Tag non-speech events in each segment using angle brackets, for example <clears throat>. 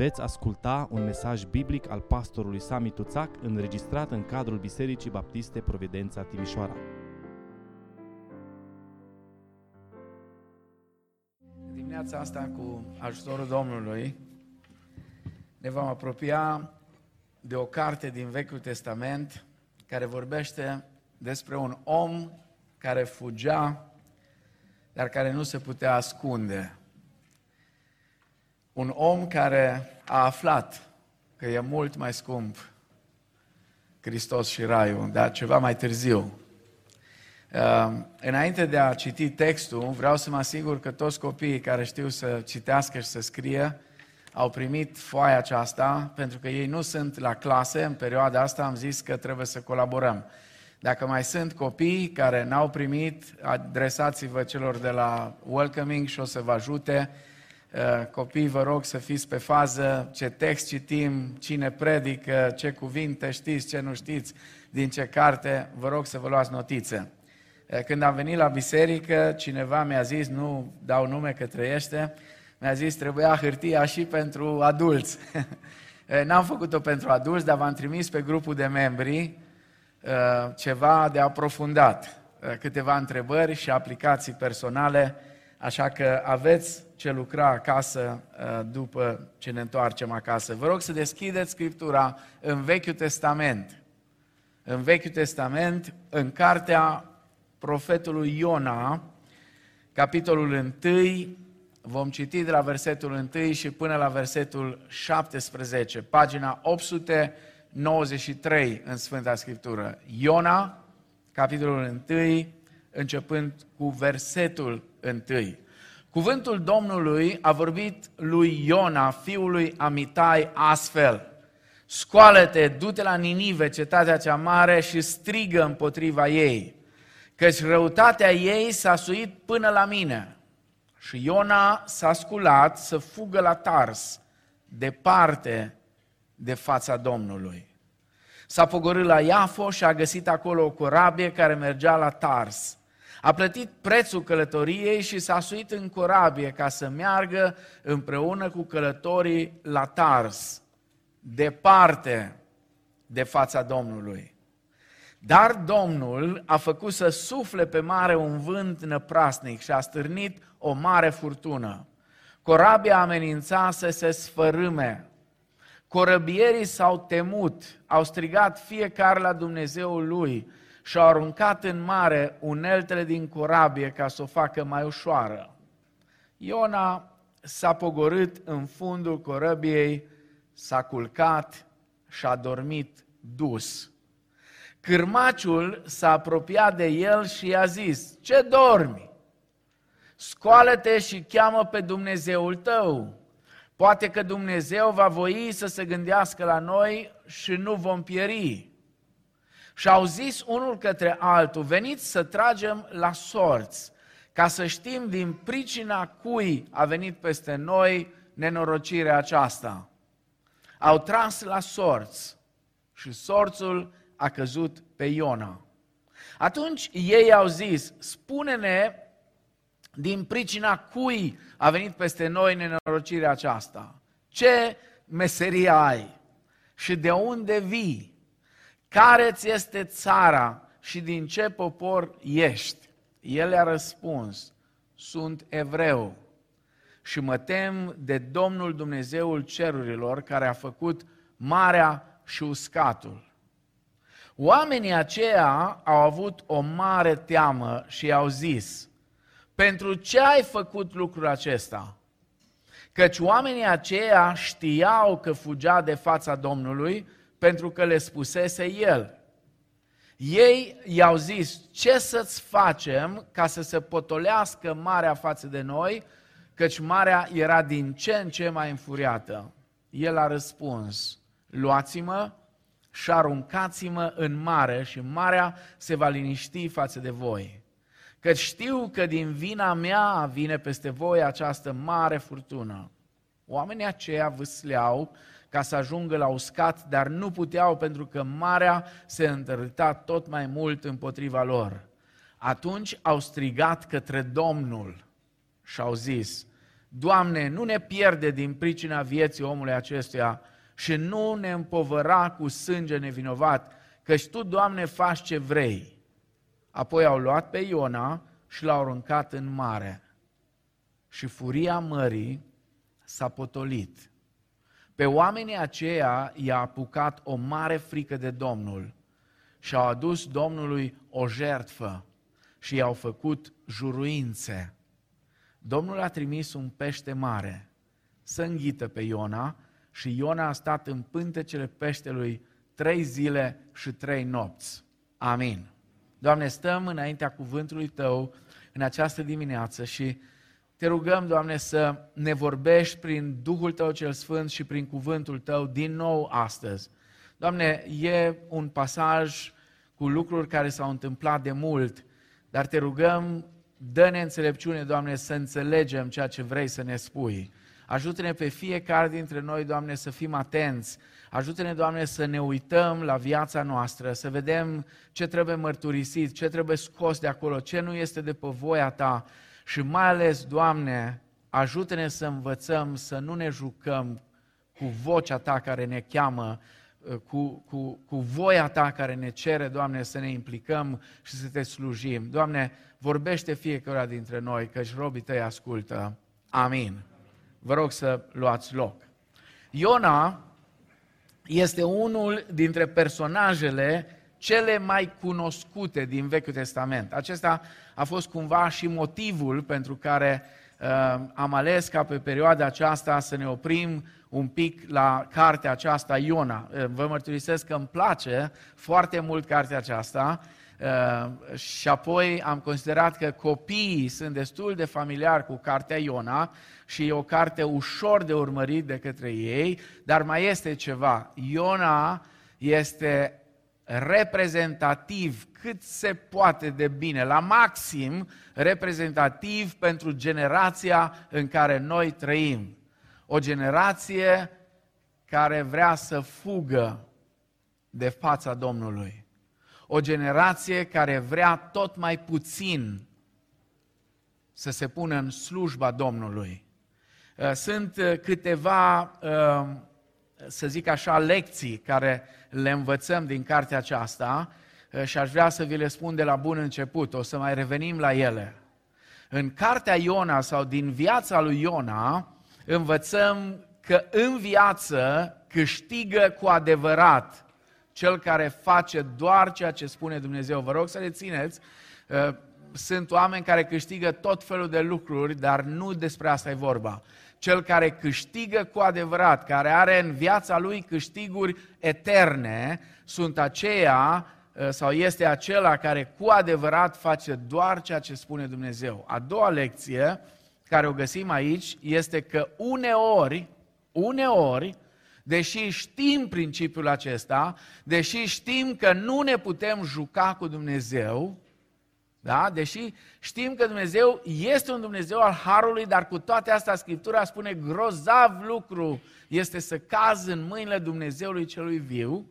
Veți asculta un mesaj biblic al pastorului Sami Tuțac înregistrat în cadrul Bisericii Baptiste Providența Timișoara. Dimineața asta, cu ajutorul Domnului, ne vom apropia de o carte din Vechiul Testament care vorbește despre un om care fugea, dar care nu se putea ascunde. Un om care a aflat că e mult mai scump Hristos și Raiul, dar ceva mai târziu. Uh, înainte de a citi textul, vreau să mă asigur că toți copiii care știu să citească și să scrie au primit foaia aceasta, pentru că ei nu sunt la clase în perioada asta, am zis că trebuie să colaborăm. Dacă mai sunt copii care n-au primit, adresați-vă celor de la Welcoming și o să vă ajute. Uh, copii, vă rog să fiți pe fază, ce text citim, cine predică, ce cuvinte știți, ce nu știți, din ce carte, vă rog să vă luați notițe. Uh, când am venit la biserică, cineva mi-a zis, nu dau nume că trăiește, mi-a zis, trebuia hârtia și pentru adulți. Uh, <laughs> n-am făcut-o pentru adulți, dar v-am trimis pe grupul de membri ceva de aprofundat, câteva întrebări și aplicații personale, așa că aveți ce lucra acasă uh, după ce ne întoarcem acasă. Vă rog să deschideți Scriptura în Vechiul Testament. În Vechiul Testament, în cartea profetului Iona, capitolul 1, vom citi de la versetul 1 și până la versetul 17, pagina 893 în Sfânta Scriptură. Iona, capitolul 1, începând cu versetul 1. Cuvântul Domnului a vorbit lui Iona, fiului Amitai, astfel. Scoală-te, du-te la Ninive, cetatea cea mare, și strigă împotriva ei, căci răutatea ei s-a suit până la mine. Și Iona s-a sculat să fugă la Tars, departe de fața Domnului. S-a pogorât la Iafo și a găsit acolo o corabie care mergea la Tars – a plătit prețul călătoriei și s-a suit în corabie ca să meargă împreună cu călătorii la Tars, departe de fața Domnului. Dar Domnul a făcut să sufle pe mare un vânt năprasnic și a stârnit o mare furtună. Corabia amenința să se sfărâme. Corăbierii s-au temut, au strigat fiecare la Dumnezeul lui și-au aruncat în mare uneltele din corabie ca să o facă mai ușoară. Iona s-a pogorât în fundul corăbiei, s-a culcat și a dormit dus. Cârmaciul s-a apropiat de el și i-a zis, ce dormi? Scoală-te și cheamă pe Dumnezeul tău. Poate că Dumnezeu va voi să se gândească la noi și nu vom pieri. Și au zis unul către altul, veniți să tragem la sorți, ca să știm din pricina cui a venit peste noi nenorocirea aceasta. Au tras la sorți și sorțul a căzut pe Iona. Atunci ei au zis, spune-ne din pricina cui a venit peste noi nenorocirea aceasta. Ce meserie ai? Și de unde vii? Care ți este țara și din ce popor ești? El a răspuns, sunt evreu și mă tem de Domnul Dumnezeul cerurilor care a făcut marea și uscatul. Oamenii aceia au avut o mare teamă și au zis, pentru ce ai făcut lucrul acesta? Căci oamenii aceia știau că fugea de fața Domnului pentru că le spusese el. Ei i-au zis, ce să-ți facem ca să se potolească marea față de noi, căci marea era din ce în ce mai înfuriată. El a răspuns, luați-mă și aruncați-mă în mare și marea se va liniști față de voi. Căci știu că din vina mea vine peste voi această mare furtună. Oamenii aceia vâsleau ca să ajungă la uscat, dar nu puteau pentru că marea se întărâta tot mai mult împotriva lor. Atunci au strigat către Domnul și au zis, Doamne, nu ne pierde din pricina vieții omului acestuia și nu ne împovăra cu sânge nevinovat, căci Tu, Doamne, faci ce vrei. Apoi au luat pe Iona și l-au aruncat în mare. Și furia mării s-a potolit. Pe oamenii aceia i-a apucat o mare frică de Domnul și au adus Domnului o jertfă și i-au făcut juruințe. Domnul a trimis un pește mare să înghită pe Iona și Iona a stat în pântecele peștelui trei zile și trei nopți. Amin. Doamne, stăm înaintea cuvântului Tău în această dimineață și te rugăm, Doamne, să ne vorbești prin Duhul Tău cel Sfânt și prin cuvântul Tău din nou astăzi. Doamne, e un pasaj cu lucruri care s-au întâmplat de mult, dar te rugăm, dă-ne înțelepciune, Doamne, să înțelegem ceea ce vrei să ne spui. Ajută-ne pe fiecare dintre noi, Doamne, să fim atenți. Ajută-ne, Doamne, să ne uităm la viața noastră, să vedem ce trebuie mărturisit, ce trebuie scos de acolo, ce nu este de pe voia Ta. Și mai ales, Doamne, ajută-ne să învățăm să nu ne jucăm cu vocea Ta care ne cheamă, cu, cu, cu voia Ta care ne cere, Doamne, să ne implicăm și să Te slujim. Doamne, vorbește fiecare dintre noi, căci robii Tăi ascultă. Amin. Vă rog să luați loc. Iona este unul dintre personajele cele mai cunoscute din Vechiul Testament. Acesta a fost cumva și motivul pentru care uh, am ales ca pe perioada aceasta să ne oprim un pic la cartea aceasta Iona. Uh, vă mărturisesc că îmi place foarte mult cartea aceasta uh, și apoi am considerat că copiii sunt destul de familiari cu cartea Iona și e o carte ușor de urmărit de către ei, dar mai este ceva. Iona este reprezentativ cât se poate de bine, la maxim reprezentativ pentru generația în care noi trăim. O generație care vrea să fugă de fața Domnului. O generație care vrea tot mai puțin să se pună în slujba Domnului. Uh, sunt uh, câteva, uh, să zic așa, lecții care le învățăm din cartea aceasta și aș vrea să vi le spun de la bun început, o să mai revenim la ele. În cartea Iona sau din viața lui Iona învățăm că în viață câștigă cu adevărat cel care face doar ceea ce spune Dumnezeu. Vă rog să rețineți, sunt oameni care câștigă tot felul de lucruri, dar nu despre asta e vorba cel care câștigă cu adevărat, care are în viața lui câștiguri eterne, sunt aceia ă, sau este acela care cu adevărat face doar ceea ce spune Dumnezeu. A doua lecție care o găsim aici este că uneori, uneori, deși știm principiul acesta, deși știm că nu ne putem juca cu Dumnezeu, da? Deși știm că Dumnezeu este un Dumnezeu al Harului, dar cu toate astea Scriptura spune grozav lucru este să cazi în mâinile Dumnezeului celui viu,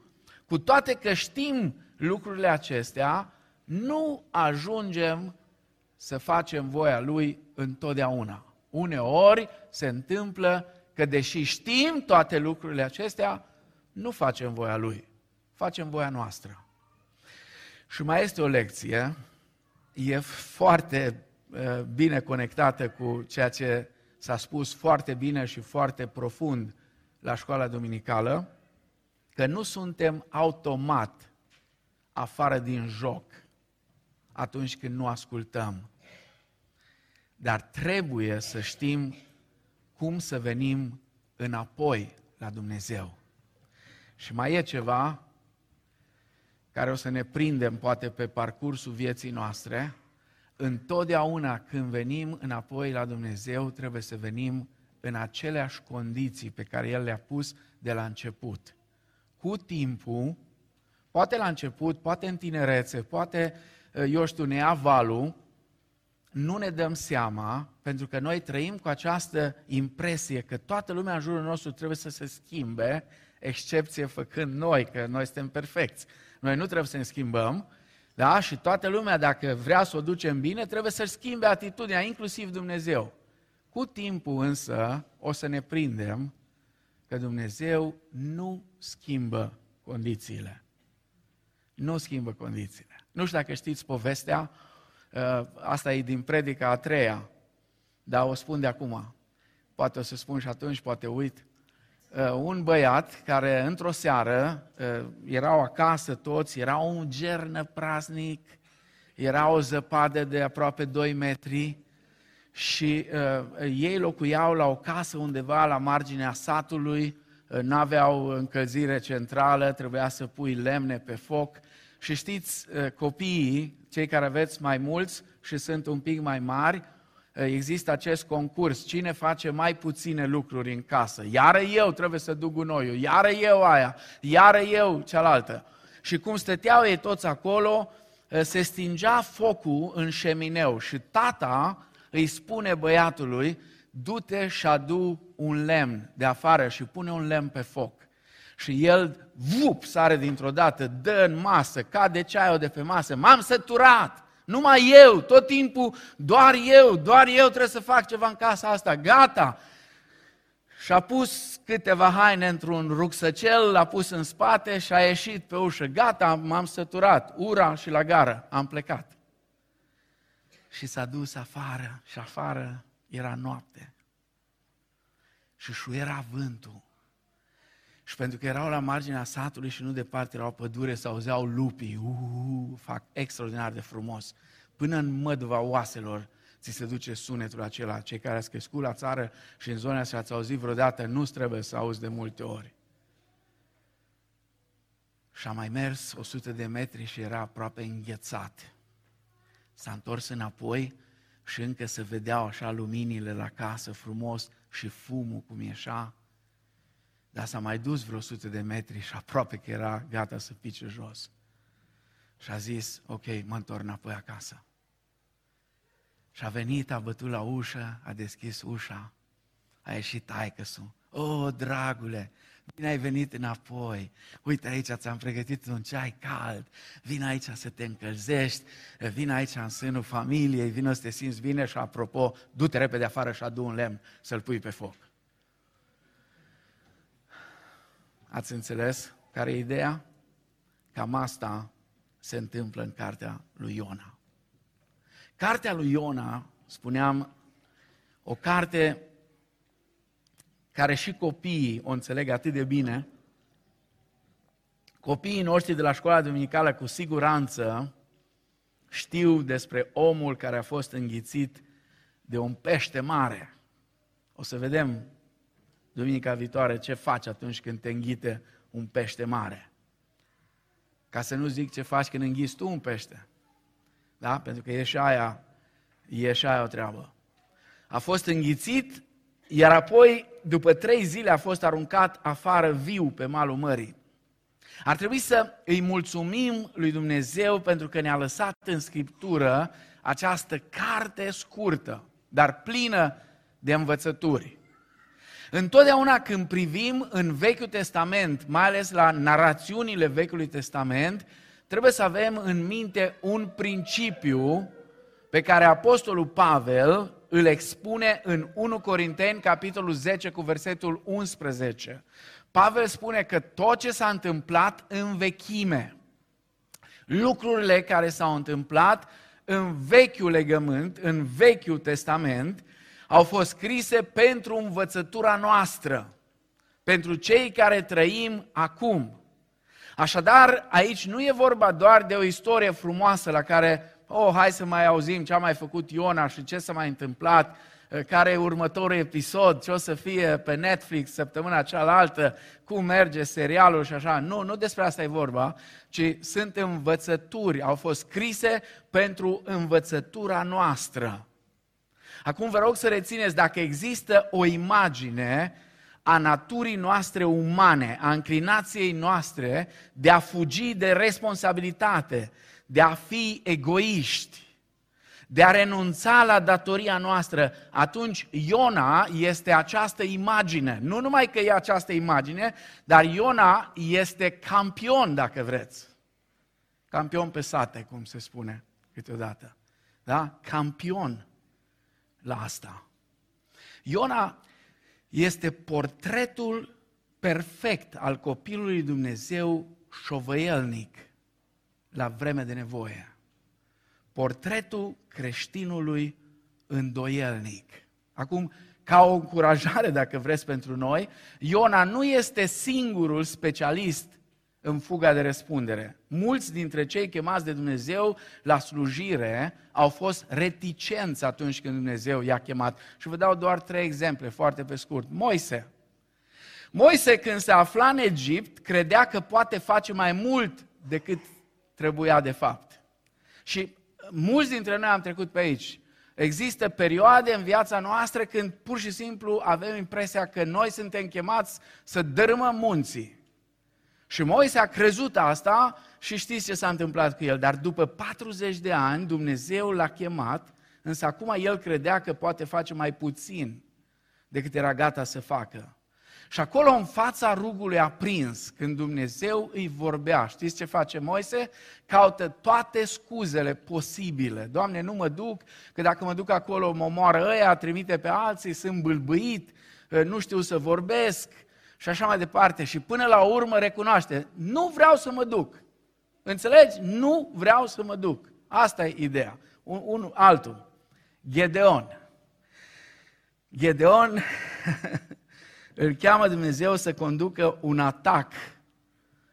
cu toate că știm lucrurile acestea, nu ajungem să facem voia Lui întotdeauna. Uneori se întâmplă că deși știm toate lucrurile acestea, nu facem voia Lui, facem voia noastră. Și mai este o lecție e foarte uh, bine conectată cu ceea ce s-a spus foarte bine și foarte profund la școala dominicală, că nu suntem automat afară din joc atunci când nu ascultăm. Dar trebuie să știm cum să venim înapoi la Dumnezeu. Și mai e ceva care o să ne prindem poate pe parcursul vieții noastre, întotdeauna când venim înapoi la Dumnezeu, trebuie să venim în aceleași condiții pe care El le-a pus de la început. Cu timpul, poate la început, poate în tinerețe, poate, eu știu, ne ia valul, nu ne dăm seama, pentru că noi trăim cu această impresie că toată lumea în jurul nostru trebuie să se schimbe, excepție făcând noi, că noi suntem perfecți. Noi nu trebuie să ne schimbăm, da? Și toată lumea, dacă vrea să o ducem bine, trebuie să-și schimbe atitudinea, inclusiv Dumnezeu. Cu timpul însă o să ne prindem că Dumnezeu nu schimbă condițiile. Nu schimbă condițiile. Nu știu dacă știți povestea, uh, asta e din predica a treia, dar o spun de acum. Poate o să spun și atunci, poate uit. Uh, un băiat care într-o seară uh, erau acasă toți, era un gernă praznic, era o zăpadă de aproape 2 metri și uh, ei locuiau la o casă undeva la marginea satului, uh, n-aveau încălzire centrală, trebuia să pui lemne pe foc. Și știți, uh, copiii, cei care aveți mai mulți și sunt un pic mai mari, uh, există acest concurs. Cine face mai puține lucruri în casă? Iară eu trebuie să duc gunoiul, iară eu aia, iară eu cealaltă. Și cum stăteau ei toți acolo, uh, se stingea focul în șemineu și tata îi spune băiatului, du-te și adu un lemn de afară și pune un lemn pe foc. Și el, vup, sare dintr-o dată, dă în masă, cade ceaiul de pe masă, m-am săturat, numai eu, tot timpul, doar eu, doar eu trebuie să fac ceva în casa asta, gata. Și-a pus câteva haine într-un rucsăcel, l-a pus în spate și a ieșit pe ușă. Gata, m-am săturat, ura și la gară, am plecat și s-a dus afară și afară era noapte. Și șuiera vântul. Și pentru că erau la marginea satului și nu departe era o pădure, se auzeau lupii, uh, fac extraordinar de frumos. Până în măduva oaselor ți se duce sunetul acela. Cei care ați crescut la țară și în zona și ați auzit vreodată, nu trebuie să auzi de multe ori. Și a mai mers 100 de metri și era aproape înghețat. S-a întors înapoi și încă se vedeau așa luminile la casă frumos și fumul cum ieșea. Dar s-a mai dus vreo sută de metri și aproape că era gata să pice jos. Și a zis, ok, mă întorc înapoi acasă. Și a venit, a bătut la ușă, a deschis ușa, a ieșit taică O, oh, dragule, Bine ai venit înapoi. Uite aici, ți-am pregătit un ceai cald. Vin aici să te încălzești. Vin aici în sânul familiei. Vino să te simți bine și apropo, du-te repede afară și adu un lemn să-l pui pe foc. Ați înțeles care e ideea? Cam asta se întâmplă în cartea lui Iona. Cartea lui Iona, spuneam, o carte care și copiii o înțeleg atât de bine, copiii noștri de la școala duminicală cu siguranță știu despre omul care a fost înghițit de un pește mare. O să vedem duminica viitoare ce faci atunci când te înghite un pește mare. Ca să nu zic ce faci când înghiți tu un pește. Da? Pentru că e și aia, e și aia o treabă. A fost înghițit iar apoi, după trei zile, a fost aruncat afară viu pe malul mării. Ar trebui să îi mulțumim lui Dumnezeu pentru că ne-a lăsat în Scriptură această carte scurtă, dar plină de învățături. Întotdeauna când privim în Vechiul Testament, mai ales la narațiunile Vechiului Testament, trebuie să avem în minte un principiu pe care Apostolul Pavel îl expune în 1 Corinteni, capitolul 10, cu versetul 11. Pavel spune că tot ce s-a întâmplat în vechime, lucrurile care s-au întâmplat în vechiul legământ, în vechiul testament, au fost scrise pentru învățătura noastră, pentru cei care trăim acum. Așadar, aici nu e vorba doar de o istorie frumoasă la care oh, hai să mai auzim ce a mai făcut Iona și ce s-a mai întâmplat, eh, care e următorul episod, ce o să fie pe Netflix săptămâna cealaltă, cum merge serialul și așa. Nu, nu despre asta e vorba, ci sunt învățături, au fost scrise pentru învățătura noastră. Acum vă rog să rețineți, dacă există o imagine a naturii noastre umane, a înclinației noastre de a fugi de responsabilitate, de a fi egoiști, de a renunța la datoria noastră, atunci Iona este această imagine. Nu numai că e această imagine, dar Iona este campion, dacă vreți. Campion pe sate, cum se spune câteodată. Da? Campion la asta. Iona este portretul perfect al copilului Dumnezeu șovăielnic la vreme de nevoie. Portretul creștinului îndoielnic. Acum, ca o încurajare, dacă vreți, pentru noi, Iona nu este singurul specialist în fuga de răspundere. Mulți dintre cei chemați de Dumnezeu la slujire au fost reticenți atunci când Dumnezeu i-a chemat. Și vă dau doar trei exemple, foarte pe scurt. Moise. Moise, când se afla în Egipt, credea că poate face mai mult decât trebuia de fapt. Și mulți dintre noi am trecut pe aici. Există perioade în viața noastră când pur și simplu avem impresia că noi suntem chemați să dărâmăm munții. Și Moise a crezut asta și știți ce s-a întâmplat cu el. Dar după 40 de ani Dumnezeu l-a chemat, însă acum el credea că poate face mai puțin decât era gata să facă. Și acolo în fața rugului aprins, când Dumnezeu îi vorbea, știți ce face Moise? Caută toate scuzele posibile. Doamne, nu mă duc, că dacă mă duc acolo mă moară ăia, trimite pe alții, sunt bâlbâit, nu știu să vorbesc și așa mai departe. Și până la urmă recunoaște, nu vreau să mă duc. Înțelegi? Nu vreau să mă duc. Asta e ideea. Un, un altul. Gedeon. Gedeon <laughs> îl cheamă Dumnezeu să conducă un atac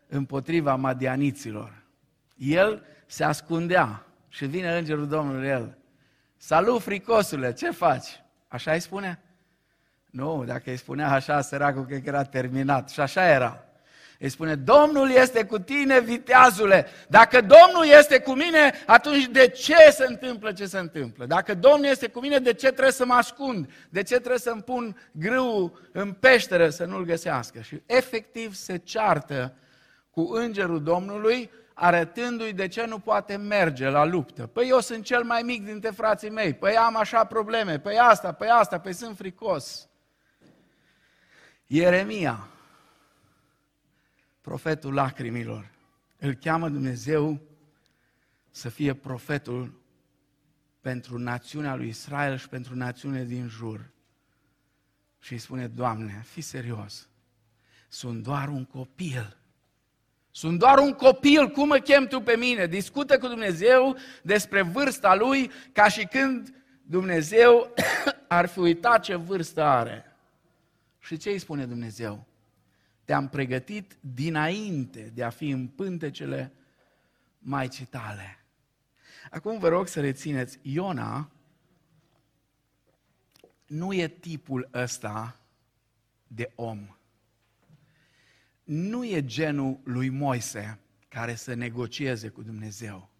împotriva madianiților. El se ascundea și vine îngerul Domnului el. Salut, fricosule, ce faci? Așa îi spune? Nu, dacă îi spunea așa, săracul, că era terminat. Și așa era. Îi spune, Domnul este cu tine, viteazule. Dacă Domnul este cu mine, atunci de ce se întâmplă ce se întâmplă? Dacă Domnul este cu mine, de ce trebuie să mă ascund? De ce trebuie să-mi pun grâu în peșteră să nu-l găsească? Și efectiv se ceartă cu îngerul Domnului, arătându-i de ce nu poate merge la luptă. Păi eu sunt cel mai mic dintre frații mei, păi am așa probleme, păi asta, păi asta, păi sunt fricos. Ieremia, profetul lacrimilor. Îl cheamă Dumnezeu să fie profetul pentru națiunea lui Israel și pentru națiunile din jur. Și îi spune, Doamne, fi serios, sunt doar un copil. Sunt doar un copil, cum mă chem tu pe mine? Discută cu Dumnezeu despre vârsta lui ca și când Dumnezeu <coughs> ar fi uitat ce vârstă are. Și ce îi spune Dumnezeu? te-am pregătit dinainte de a fi în pântecele Maicii tale. Acum vă rog să rețineți, Iona nu e tipul ăsta de om. Nu e genul lui Moise care să negocieze cu Dumnezeu.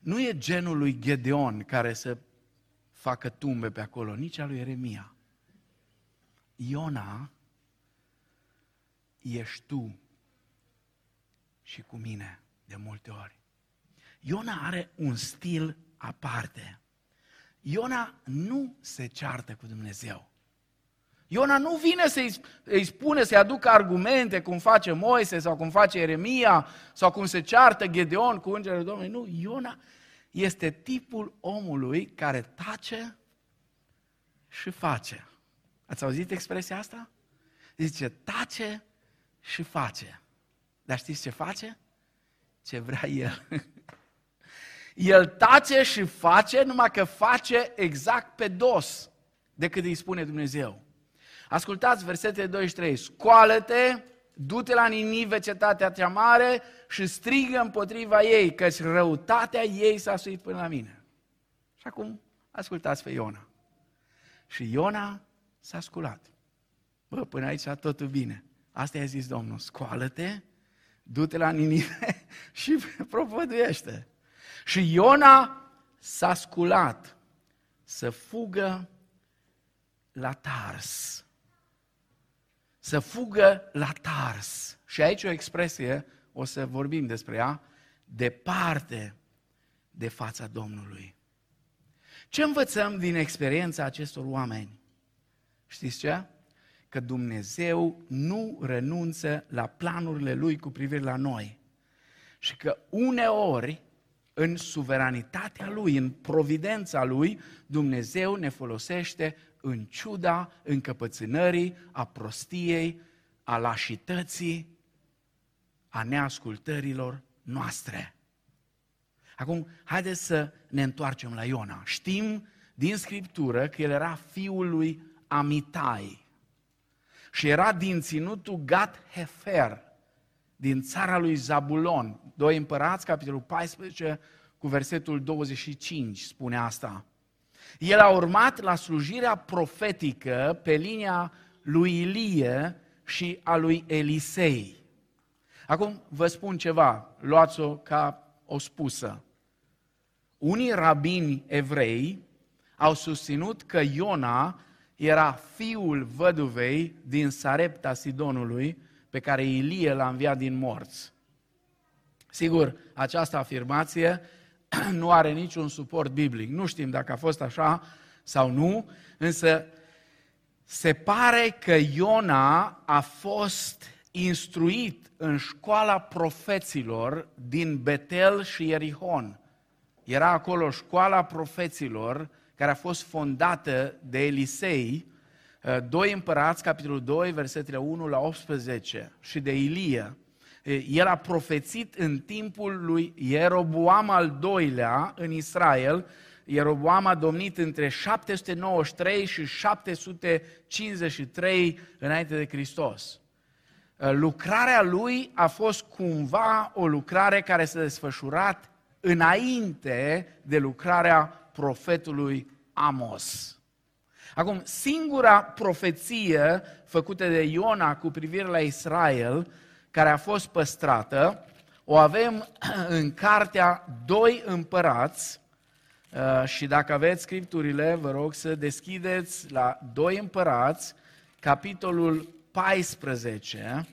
Nu e genul lui Gedeon care să facă tumbe pe acolo, nici a lui Eremia. Iona ești tu și cu mine de multe ori. Iona are un stil aparte. Iona nu se ceartă cu Dumnezeu. Iona nu vine să-i îi spune, să-i aducă argumente cum face Moise sau cum face Eremia sau cum se ceartă Gedeon cu îngerul Domnului. Nu, Iona este tipul omului care tace și face. Ați auzit expresia asta? Zice, tace și face. Dar știți ce face? Ce vrea el. <laughs> El tace și face, numai că face exact pe dos decât îi spune Dumnezeu. Ascultați versetele 2 și 3. Scoală-te, du-te la Ninive, cetatea cea mare, și strigă împotriva ei, căci răutatea ei s-a suit până la mine. Și acum ascultați pe Iona. Și Iona s-a sculat. Bă, până aici totul bine. Asta i-a zis Domnul, scoală-te, du-te la Ninive <laughs> și <laughs> propovăduiește. Și Iona s-a sculat să fugă la Tars. Să fugă la Tars. Și aici o expresie, o să vorbim despre ea, departe de fața Domnului. Ce învățăm din experiența acestor oameni? Știți ce? că Dumnezeu nu renunță la planurile Lui cu privire la noi. Și că uneori, în suveranitatea Lui, în providența Lui, Dumnezeu ne folosește în ciuda încăpățânării, a prostiei, a lașității, a neascultărilor noastre. Acum, haideți să ne întoarcem la Iona. Știm din Scriptură că el era fiul lui Amitai și era din ținutul Gat Hefer, din țara lui Zabulon. Doi împărați, capitolul 14, cu versetul 25, spune asta. El a urmat la slujirea profetică pe linia lui Ilie și a lui Elisei. Acum vă spun ceva, luați-o ca o spusă. Unii rabini evrei au susținut că Iona era fiul văduvei din Sarepta Sidonului, pe care Ilie l-a înviat din morți. Sigur, această afirmație <clears throat> nu are niciun suport biblic. Nu știm dacă a fost așa sau nu, însă se pare că Iona a fost instruit în școala profeților din Betel și Ierihon. Era acolo școala profeților care a fost fondată de Elisei, 2 uh, împărați, capitolul 2, versetele 1 la 18, și de Ilie. Uh, el a profețit în timpul lui Ieroboam al doilea în Israel. Ieroboam a domnit între 793 și 753 înainte de Hristos. Uh, lucrarea lui a fost cumva o lucrare care s-a desfășurat înainte de lucrarea profetului Amos. Acum, singura profeție făcută de Iona cu privire la Israel, care a fost păstrată, o avem <clears throat> în cartea Doi împărați, uh, și dacă aveți scripturile, vă rog să deschideți la Doi împărați, capitolul 14,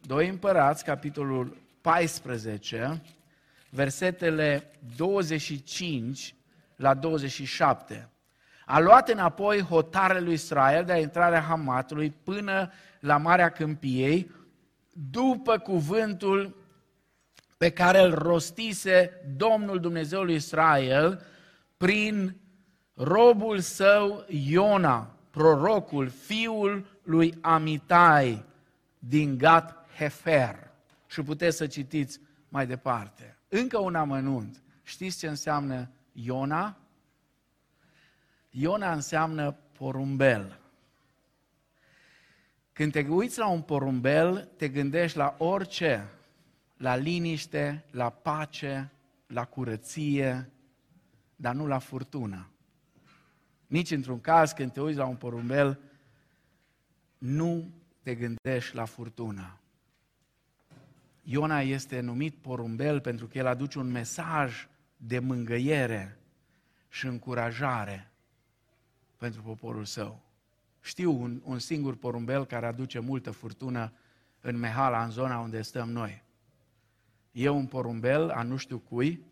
Doi împărați, capitolul 14, versetele 25 la 27. A luat înapoi hotarele lui Israel de a intrarea Hamatului până la Marea Câmpiei, după cuvântul pe care îl rostise Domnul Dumnezeul lui Israel prin robul său Iona, prorocul, fiul lui Amitai din Gat Hefer. Și puteți să citiți mai departe. Încă un amănunt. Știți ce înseamnă Iona? Iona înseamnă porumbel. Când te uiți la un porumbel, te gândești la orice, la liniște, la pace, la curăție, dar nu la furtună. Nici într-un caz când te uiți la un porumbel, nu te gândești la furtună. Iona este numit porumbel pentru că el aduce un mesaj de mângăiere și încurajare pentru poporul său. Știu un, un singur porumbel care aduce multă furtună în Mehala, în zona unde stăm noi. E un porumbel a nu știu cui,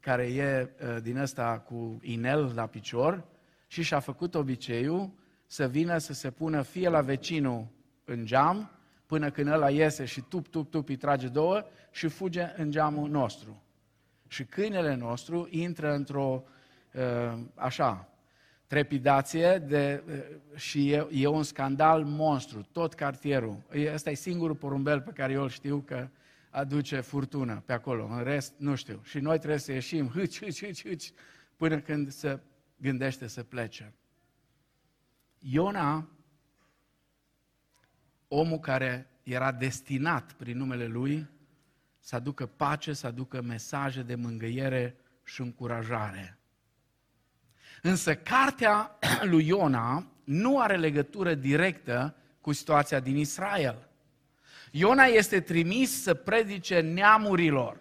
care e ă, din ăsta cu inel la picior și și-a făcut obiceiul să vină să se pună fie la vecinul în geam, până când ăla iese și tup, tup, tup, îi trage două și fuge în geamul nostru. Și câinele nostru intră într-o, ă, așa, trepidație de, ă, și e, e un scandal monstru, tot cartierul. Ăsta e singurul porumbel pe care eu îl știu că aduce furtună pe acolo, în rest nu știu. Și noi trebuie să ieșim hâci, hâci, hâci, hâci, până când se gândește să plece. Iona, omul care era destinat prin numele lui să aducă pace, să aducă mesaje de mângâiere și încurajare. Însă cartea <clears throat> lui Iona nu are legătură directă cu situația din Israel. Iona este trimis să predice neamurilor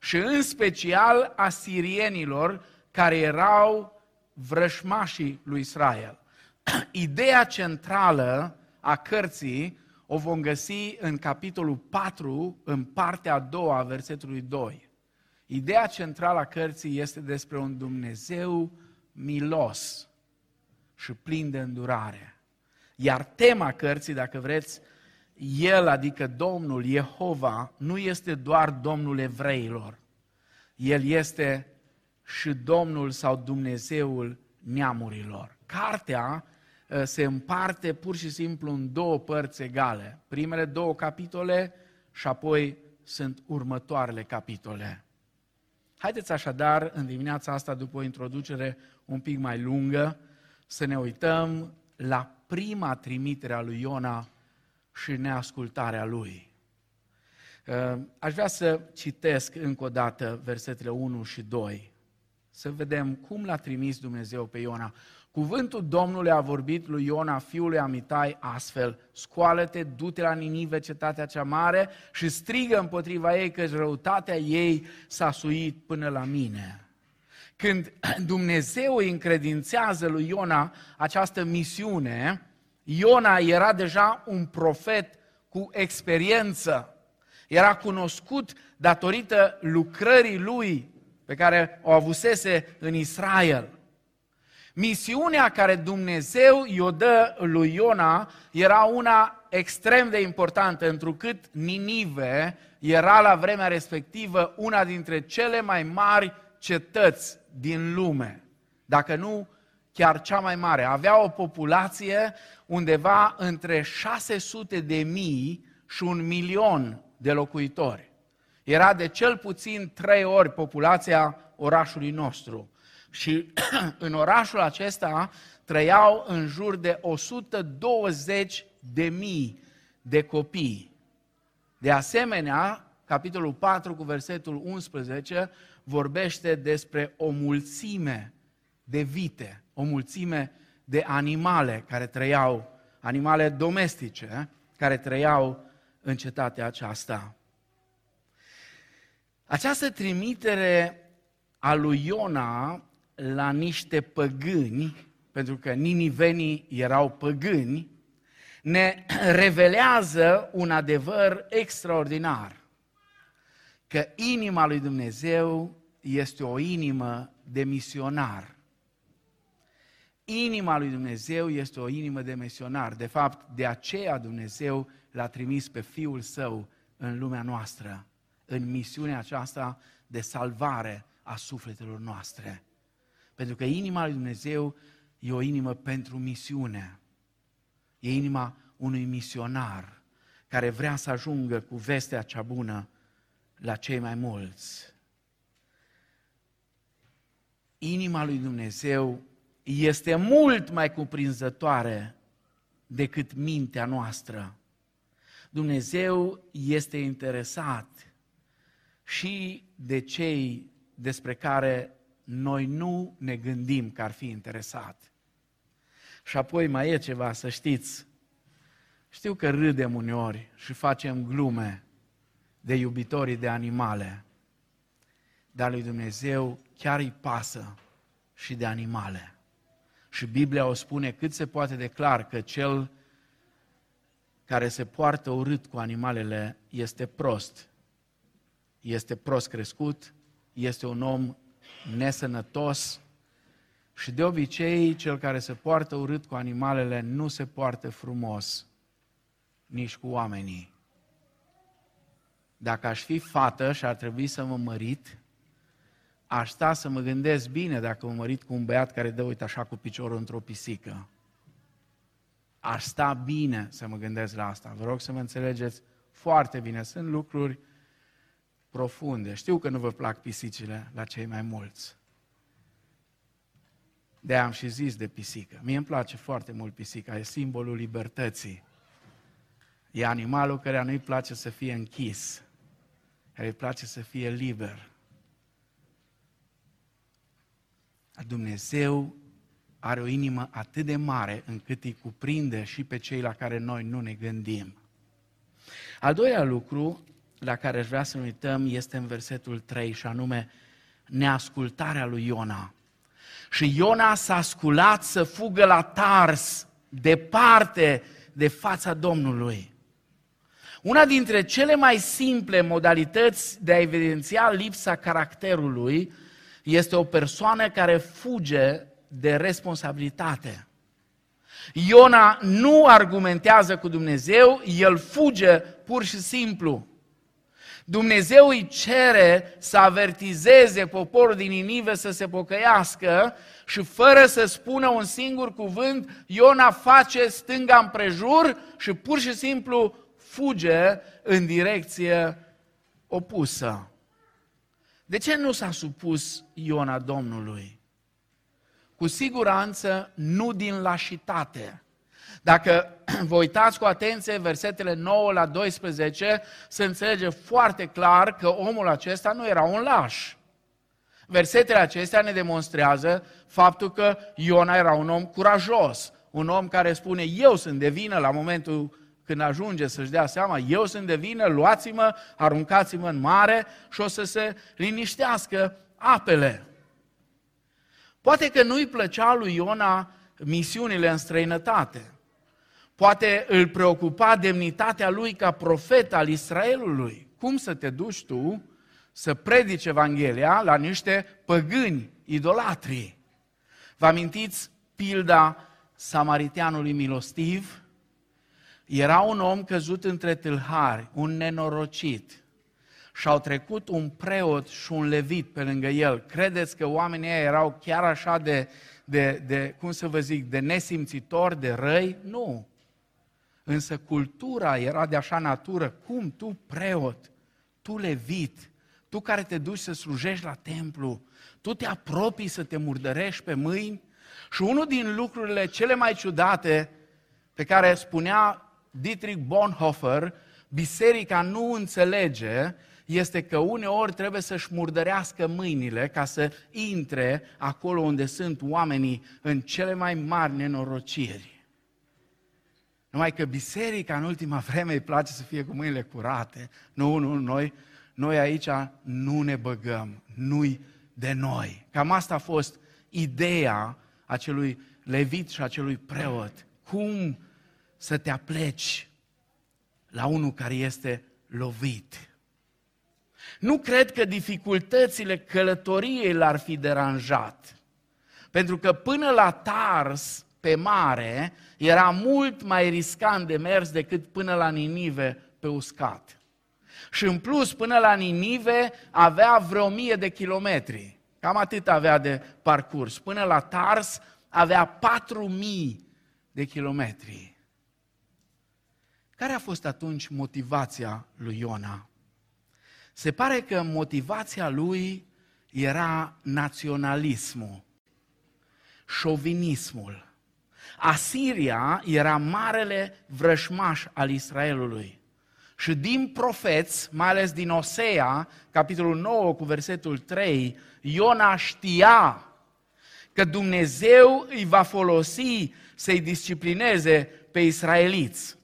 și în special asirienilor care erau vrășmașii lui Israel. <clears throat> Ideea centrală a cărții o vom găsi în capitolul 4, în partea a doua a versetului 2. Ideea centrală a cărții este despre un Dumnezeu milos și plin de îndurare. Iar tema cărții, dacă vreți, el, adică Domnul, Jehova, nu este doar Domnul evreilor. El este și Domnul sau Dumnezeul neamurilor. cartea uh, se împarte pur și simplu în două părți egale. Primele două capitole și apoi sunt următoarele capitole. Haideți așadar, în dimineața asta, după o introducere un pic mai lungă, să ne uităm la prima trimitere a lui Iona și neascultarea lui. Uh, aș vrea să citesc încă o dată versetele 1 și 2, să vedem cum l-a trimis Dumnezeu pe Iona. Cuvântul Domnului a vorbit lui Iona, fiul lui Amitai, astfel, scoală-te, du-te la Ninive, cetatea cea mare, și strigă împotriva ei că răutatea ei s-a suit până la mine. Când <clears throat> Dumnezeu îi încredințează lui Iona această misiune, Iona era deja un profet cu experiență. Era cunoscut datorită lucrării lui pe care o avusese în Israel. Misiunea care Dumnezeu i-o dă lui Iona era una extrem de importantă, întrucât Ninive era la vremea respectivă una dintre cele mai mari cetăți din lume, dacă nu chiar cea mai mare. Avea o populație undeva între 600 de mii și un milion de locuitori. Era de cel puțin trei ori populația orașului nostru. Și <clears throat> în orașul acesta trăiau în jur de 120 de mii de copii. De asemenea, capitolul 4 cu versetul 11 vorbește despre o mulțime de vite, o mulțime de animale care trăiau, animale domestice, care trăiau în cetatea aceasta. Această trimitere a lui Iona la niște păgâni, pentru că ninivenii erau păgâni, ne <clears throat> revelează un adevăr extraordinar. Că inima lui Dumnezeu este o inimă de misionar. Inima lui Dumnezeu este o inimă de misionar. De fapt, de aceea Dumnezeu l-a trimis pe Fiul Său în lumea noastră, în misiunea aceasta de salvare a sufletelor noastre. Pentru că inima lui Dumnezeu e o inimă pentru misiune. E inima unui misionar care vrea să ajungă cu vestea cea bună la cei mai mulți. Inima lui Dumnezeu este mult mai cuprinzătoare decât mintea noastră. Dumnezeu este interesat și de cei despre care noi nu ne gândim că ar fi interesat. Și apoi mai e ceva, să știți. Știu că râdem uneori și facem glume de iubitorii de animale, dar lui Dumnezeu chiar îi pasă și de animale. Și Biblia o spune cât se poate de clar că cel care se poartă urât cu animalele este prost. Este prost crescut, este un om nesănătos și de obicei cel care se poartă urât cu animalele nu se poartă frumos nici cu oamenii. Dacă aș fi fată și ar trebui să mă mărit, aș sta să mă gândesc bine dacă mă mărit cu un băiat care dă, uite așa, cu piciorul într-o pisică. Aș sta bine să mă gândesc la asta. Vă rog să mă înțelegeți foarte bine. Sunt lucruri profunde. Știu că nu vă plac pisicile la cei mai mulți. de am și zis de pisică. Mie îmi place foarte mult pisica, e simbolul libertății. E animalul care nu-i place să fie închis, care îi place să fie liber. Dumnezeu are o inimă atât de mare încât îi cuprinde și pe cei la care noi nu ne gândim. Al doilea lucru la care aș vrea să ne uităm este în versetul 3 și anume neascultarea lui Iona. Și Iona s-a sculat să fugă la Tars, departe de fața Domnului. Una dintre cele mai simple modalități de a evidenția lipsa caracterului este o persoană care fuge de responsabilitate. Iona nu argumentează cu Dumnezeu, el fuge pur și simplu. Dumnezeu îi cere să avertizeze poporul din Ninive să se pocăiască și fără să spună un singur cuvânt, Iona face stânga împrejur și pur și simplu fuge în direcție opusă. De ce nu s-a supus Iona Domnului? Cu siguranță nu din lașitate. Dacă vă uitați cu atenție versetele 9 la 12, se înțelege foarte clar că omul acesta nu era un laș. Versetele acestea ne demonstrează faptul că Iona era un om curajos, un om care spune, eu sunt de vină la momentul când ajunge să-și dea seama, eu sunt de vină, luați-mă, aruncați-mă în mare și o să se liniștească apele. Poate că nu-i plăcea lui Iona misiunile în străinătate. Poate îl preocupa demnitatea lui ca profet al Israelului. Cum să te duci tu să predici Evanghelia la niște păgâni, idolatrii? Vă amintiți pilda samariteanului milostiv? Era un om căzut între tâlhari, un nenorocit. Și au trecut un preot și un levit pe lângă el. Credeți că oamenii erau chiar așa de, de, de, cum să vă zic, de nesimțitori, de răi? Nu. Însă cultura era de așa natură, cum tu preot, tu levit, tu care te duci să slujești la templu, tu te apropii să te murdărești pe mâini și unul din lucrurile cele mai ciudate pe care spunea Dietrich Bonhoeffer, biserica nu înțelege, este că uneori trebuie să-și murdărească mâinile ca să intre acolo unde sunt oamenii în cele mai mari nenorociri. Numai că biserica în ultima vreme îi place să fie cu mâinile curate. Nu, nu, noi, noi aici nu ne băgăm, nu-i de noi. Cam asta a fost ideea acelui levit și acelui preot. Cum să te apleci la unul care este lovit. Nu cred că dificultățile călătoriei l-ar fi deranjat. Pentru că până la Tars, pe mare, era mult mai riscant de mers decât până la Ninive pe uscat. Și în plus, până la Ninive avea vreo mie de kilometri. Cam atât avea de parcurs. Până la Tars avea patru mii de kilometri. Care a fost atunci motivația lui Iona? Se pare că motivația lui era naționalismul, șovinismul. Asiria era marele vrășmaș al Israelului. Și din profeți, mai ales din Osea, capitolul 9 cu versetul 3, Iona știa că Dumnezeu îi va folosi să-i disciplineze pe israeliți.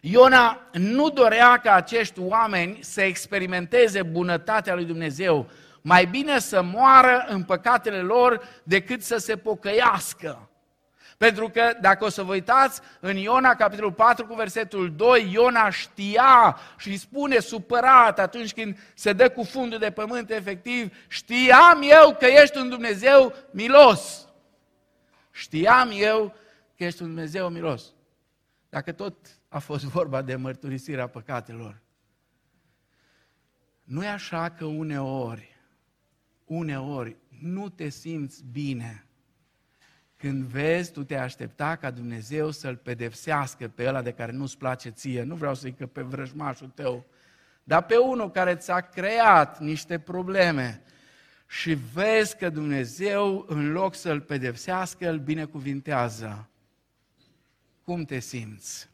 Iona nu dorea ca acești oameni să experimenteze bunătatea lui Dumnezeu. Mai bine să moară în păcatele lor decât să se pocăiască. Pentru că, dacă o să vă uitați, în Iona, capitolul 4, cu versetul 2, Iona știa și îi spune supărat atunci când se dă cu fundul de pământ efectiv, știam eu că ești un Dumnezeu milos. Știam eu că ești un Dumnezeu milos. Dacă tot a fost vorba de mărturisirea păcatelor. Nu e așa că uneori, uneori nu te simți bine când vezi, tu te aștepta ca Dumnezeu să-l pedepsească pe ăla de care nu-ți place ție. Nu vreau să zic că pe vrăjmașul tău, dar pe unul care ți-a creat niște probleme și vezi că Dumnezeu, în loc să-l pedepsească, îl binecuvintează. Cum te simți?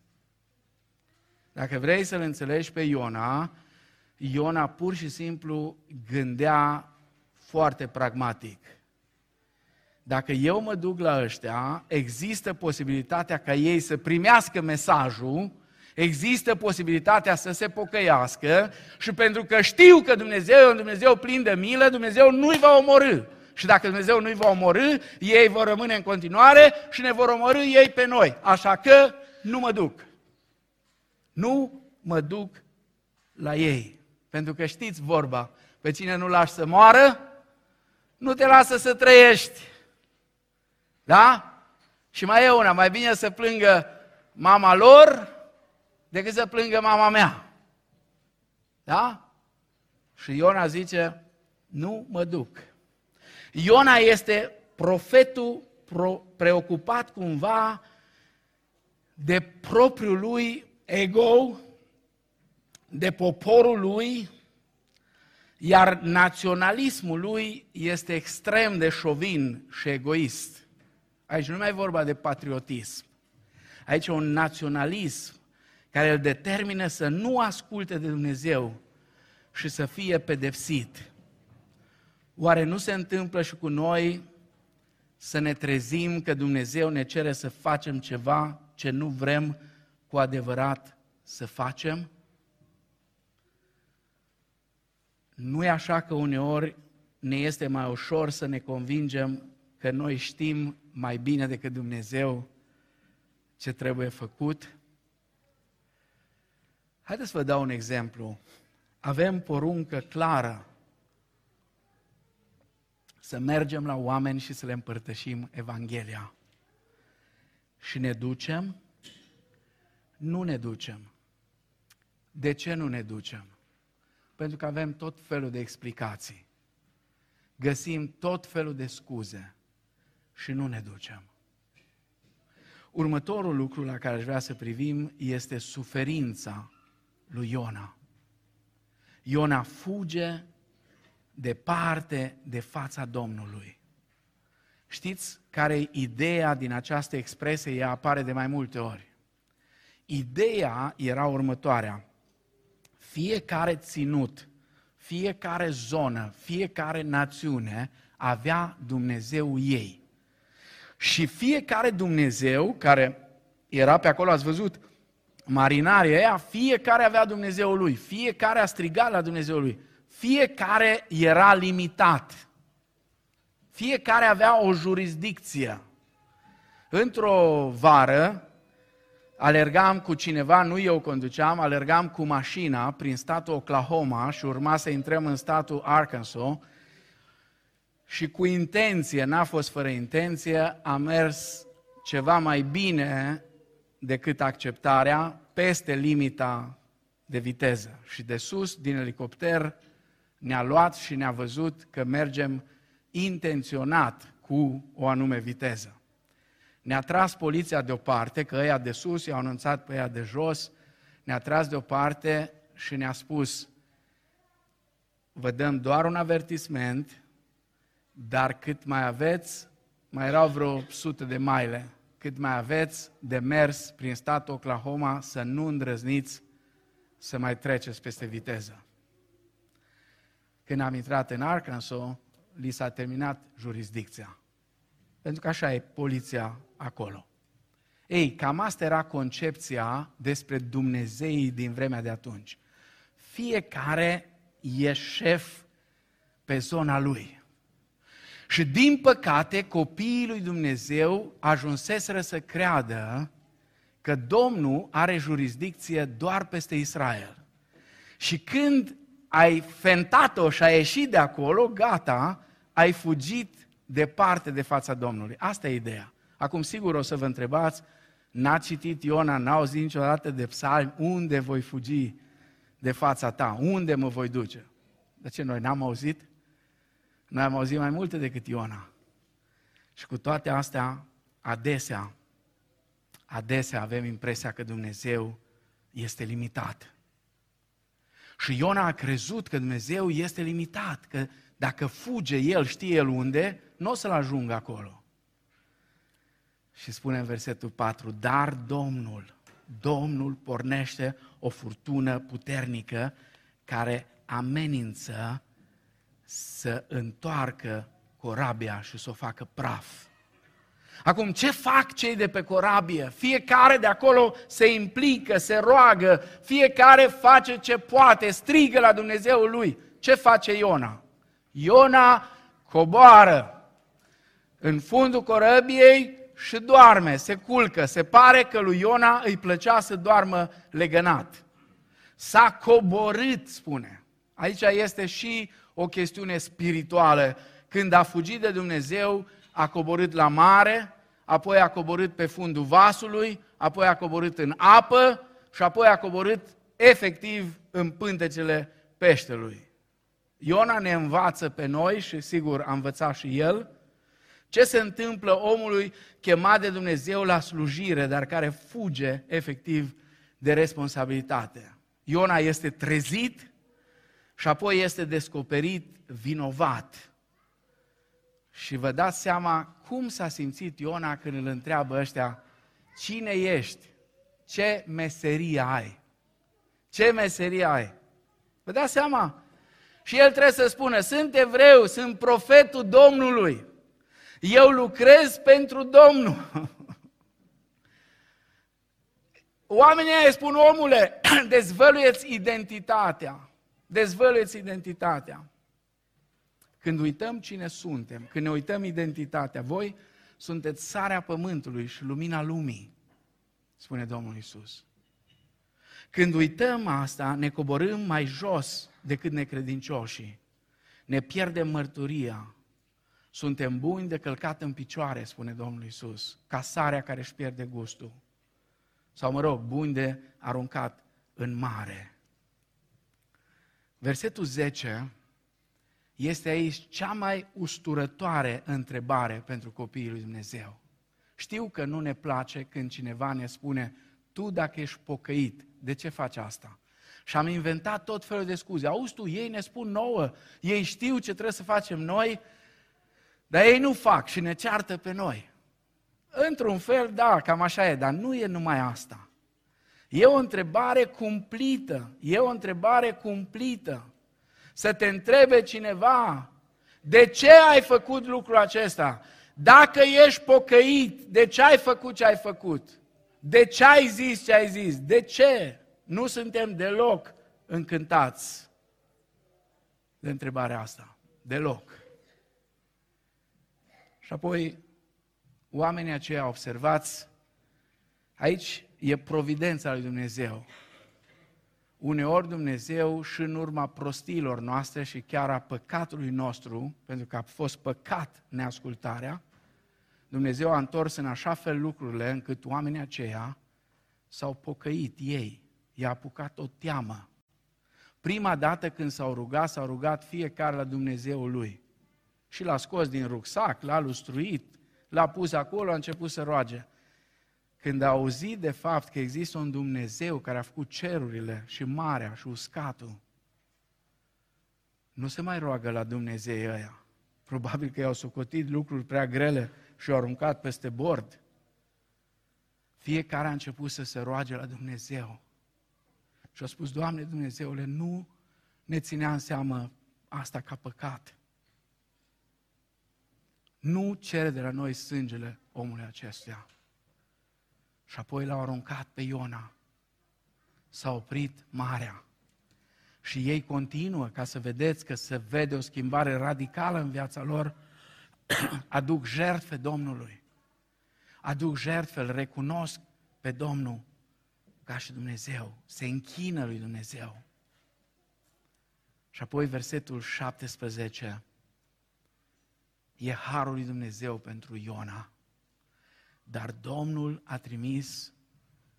Dacă vrei să-l înțelegi pe Iona, Iona pur și simplu gândea foarte pragmatic. Dacă eu mă duc la ăștia, există posibilitatea ca ei să primească mesajul, există posibilitatea să se pocăiască și pentru că știu că Dumnezeu e un Dumnezeu plin de milă, Dumnezeu nu-i va omorâ. Și dacă Dumnezeu nu-i va omorâ, ei vor rămâne în continuare și ne vor omorâ ei pe noi. Așa că nu mă duc nu mă duc la ei. Pentru că știți vorba, pe cine nu lași să moară, nu te lasă să trăiești. Da? Și mai e una, mai bine să plângă mama lor decât să plângă mama mea. Da? Și Iona zice, nu mă duc. Iona este profetul preocupat cumva de propriul lui ego, de poporul lui, iar naționalismul lui este extrem de șovin și egoist. Aici nu mai e vorba de patriotism. Aici e un naționalism care îl determină să nu asculte de Dumnezeu și să fie pedepsit. Oare nu se întâmplă și cu noi să ne trezim că Dumnezeu ne cere să facem ceva ce nu vrem cu adevărat să facem? Nu e așa că uneori ne este mai ușor să ne convingem că noi știm mai bine decât Dumnezeu ce trebuie făcut? Haideți să vă dau un exemplu. Avem poruncă clară să mergem la oameni și să le împărtășim Evanghelia. Și ne ducem? Nu ne ducem. De ce nu ne ducem? Pentru că avem tot felul de explicații. Găsim tot felul de scuze și nu ne ducem. Următorul lucru la care aș vrea să privim este suferința lui Iona. Iona fuge departe de fața Domnului. Știți care e ideea din această expresie? Ea apare de mai multe ori. Ideea era următoarea. Fiecare ținut, fiecare zonă, fiecare națiune avea Dumnezeu ei. Și fiecare Dumnezeu care era pe acolo, ați văzut, marinarii ăia, fiecare avea Dumnezeul lui, fiecare a strigat la Dumnezeul lui, fiecare era limitat, fiecare avea o jurisdicție. Într-o vară, alergam cu cineva, nu eu conduceam, alergam cu mașina prin statul Oklahoma și urma să intrăm în statul Arkansas și cu intenție, n-a fost fără intenție, am mers ceva mai bine decât acceptarea, peste limita de viteză. Și de sus, din elicopter, ne-a luat și ne-a văzut că mergem intenționat cu o anume viteză. Ne-a tras poliția deoparte, că ăia de sus i-au anunțat pe ăia de jos, ne-a tras deoparte și ne-a spus, vă dăm doar un avertisment, dar cât mai aveți, mai erau vreo sute de maile, cât mai aveți de mers prin statul Oklahoma să nu îndrăzniți să mai treceți peste viteză. Când am intrat în Arkansas, li s-a terminat jurisdicția. Pentru că așa e poliția acolo. Ei, cam asta era concepția despre Dumnezeii din vremea de atunci. Fiecare e șef pe zona lui. Și din păcate, copiii lui Dumnezeu ajunseseră să creadă că Domnul are jurisdicție doar peste Israel. Și când ai fentat-o și ai ieșit de acolo, gata, ai fugit departe de fața Domnului. Asta e ideea. Acum, sigur, o să vă întrebați, n-a citit Iona, n-a auzit niciodată de psalmi, unde voi fugi de fața ta? Unde mă voi duce? De ce noi n-am auzit? Noi am auzit mai multe decât Iona. Și cu toate astea, adesea, adesea avem impresia că Dumnezeu este limitat. Și Iona a crezut că Dumnezeu este limitat, că dacă fuge el, știe el unde, nu o să-l ajungă acolo. Și spune în versetul 4, dar Domnul, Domnul pornește o furtună puternică care amenință să întoarcă corabia și să o facă praf. Acum, ce fac cei de pe corabie? Fiecare de acolo se implică, se roagă, fiecare face ce poate, strigă la Dumnezeul lui. Ce face Iona? Iona coboară în fundul corăbiei și doarme, se culcă. Se pare că lui Iona îi plăcea să doarmă legănat. S-a coborât, spune. Aici este și o chestiune spirituală. Când a fugit de Dumnezeu, a coborât la mare, apoi a coborât pe fundul vasului, apoi a coborât în apă și apoi a coborât efectiv în pântecele peștelui. Iona ne învață pe noi și sigur a învățat și el ce se întâmplă omului chemat de Dumnezeu la slujire, dar care fuge efectiv de responsabilitate. Iona este trezit și apoi este descoperit vinovat. Și vă dați seama cum s-a simțit Iona când îl întreabă ăștia, cine ești? Ce meserie ai? Ce meserie ai? Vă dați seama? Și el trebuie să spună, sunt evreu, sunt profetul Domnului. Eu lucrez pentru Domnul. <laughs> Oamenii îi spun, omule, <clears throat> dezvăluieți identitatea. Dezvăluieți identitatea. Când uităm cine suntem, când ne uităm identitatea, voi sunteți sarea pământului și lumina lumii, spune Domnul Isus. Când uităm asta, ne coborâm mai jos decât necredincioșii. Ne pierdem mărturia. Suntem buni de călcat în picioare, spune Domnul Isus, ca sarea care își pierde gustul. Sau, mă rog, buni de aruncat în mare. Versetul 10 este aici cea mai usturătoare întrebare pentru copiii lui Dumnezeu. Știu că nu ne place când cineva ne spune, tu dacă ești pocăit, de ce faci asta? Și am inventat tot felul de scuze. Auzi tu, ei ne spun nouă, ei știu ce trebuie să facem noi, dar ei nu fac și ne ceartă pe noi. Într-un fel, da, cam așa e, dar nu e numai asta. E o întrebare cumplită, e o întrebare cumplită. Să te întrebe cineva, de ce ai făcut lucrul acesta? Dacă ești pocăit, de ce ai făcut ce ai făcut? De ce ai zis ce ai zis? De ce? Nu suntem deloc încântați de întrebarea asta. Deloc. Și apoi, oamenii aceia observați, aici e providența lui Dumnezeu. Uneori Dumnezeu și în urma prostiilor noastre și chiar a păcatului nostru, pentru că a fost păcat neascultarea, Dumnezeu a întors în așa fel lucrurile încât oamenii aceia s-au pocăit ei. I-a apucat o teamă. Prima dată când s-au rugat, s-au rugat fiecare la Dumnezeul lui. Și l-a scos din rucsac, l-a lustruit, l-a pus acolo, a început să roage. Când a auzit de fapt că există un Dumnezeu care a făcut cerurile și marea și uscatul, nu se mai roagă la Dumnezeu ăia. Probabil că i-au socotit lucruri prea grele și au aruncat peste bord. Fiecare a început să se roage la Dumnezeu. Și a spus, Doamne Dumnezeule, nu ne ținea în seamă asta ca păcat. Nu cere de la noi sângele omului acestuia. Și apoi l-au aruncat pe Iona. S-a oprit marea. Și ei continuă, ca să vedeți că se vede o schimbare radicală în viața lor, <clears throat> aduc jertfe Domnului. Aduc jertfe, îl recunosc pe Domnul ca și Dumnezeu. Se închină lui Dumnezeu. Și apoi versetul 17 e harul lui Dumnezeu pentru Iona. Dar Domnul a trimis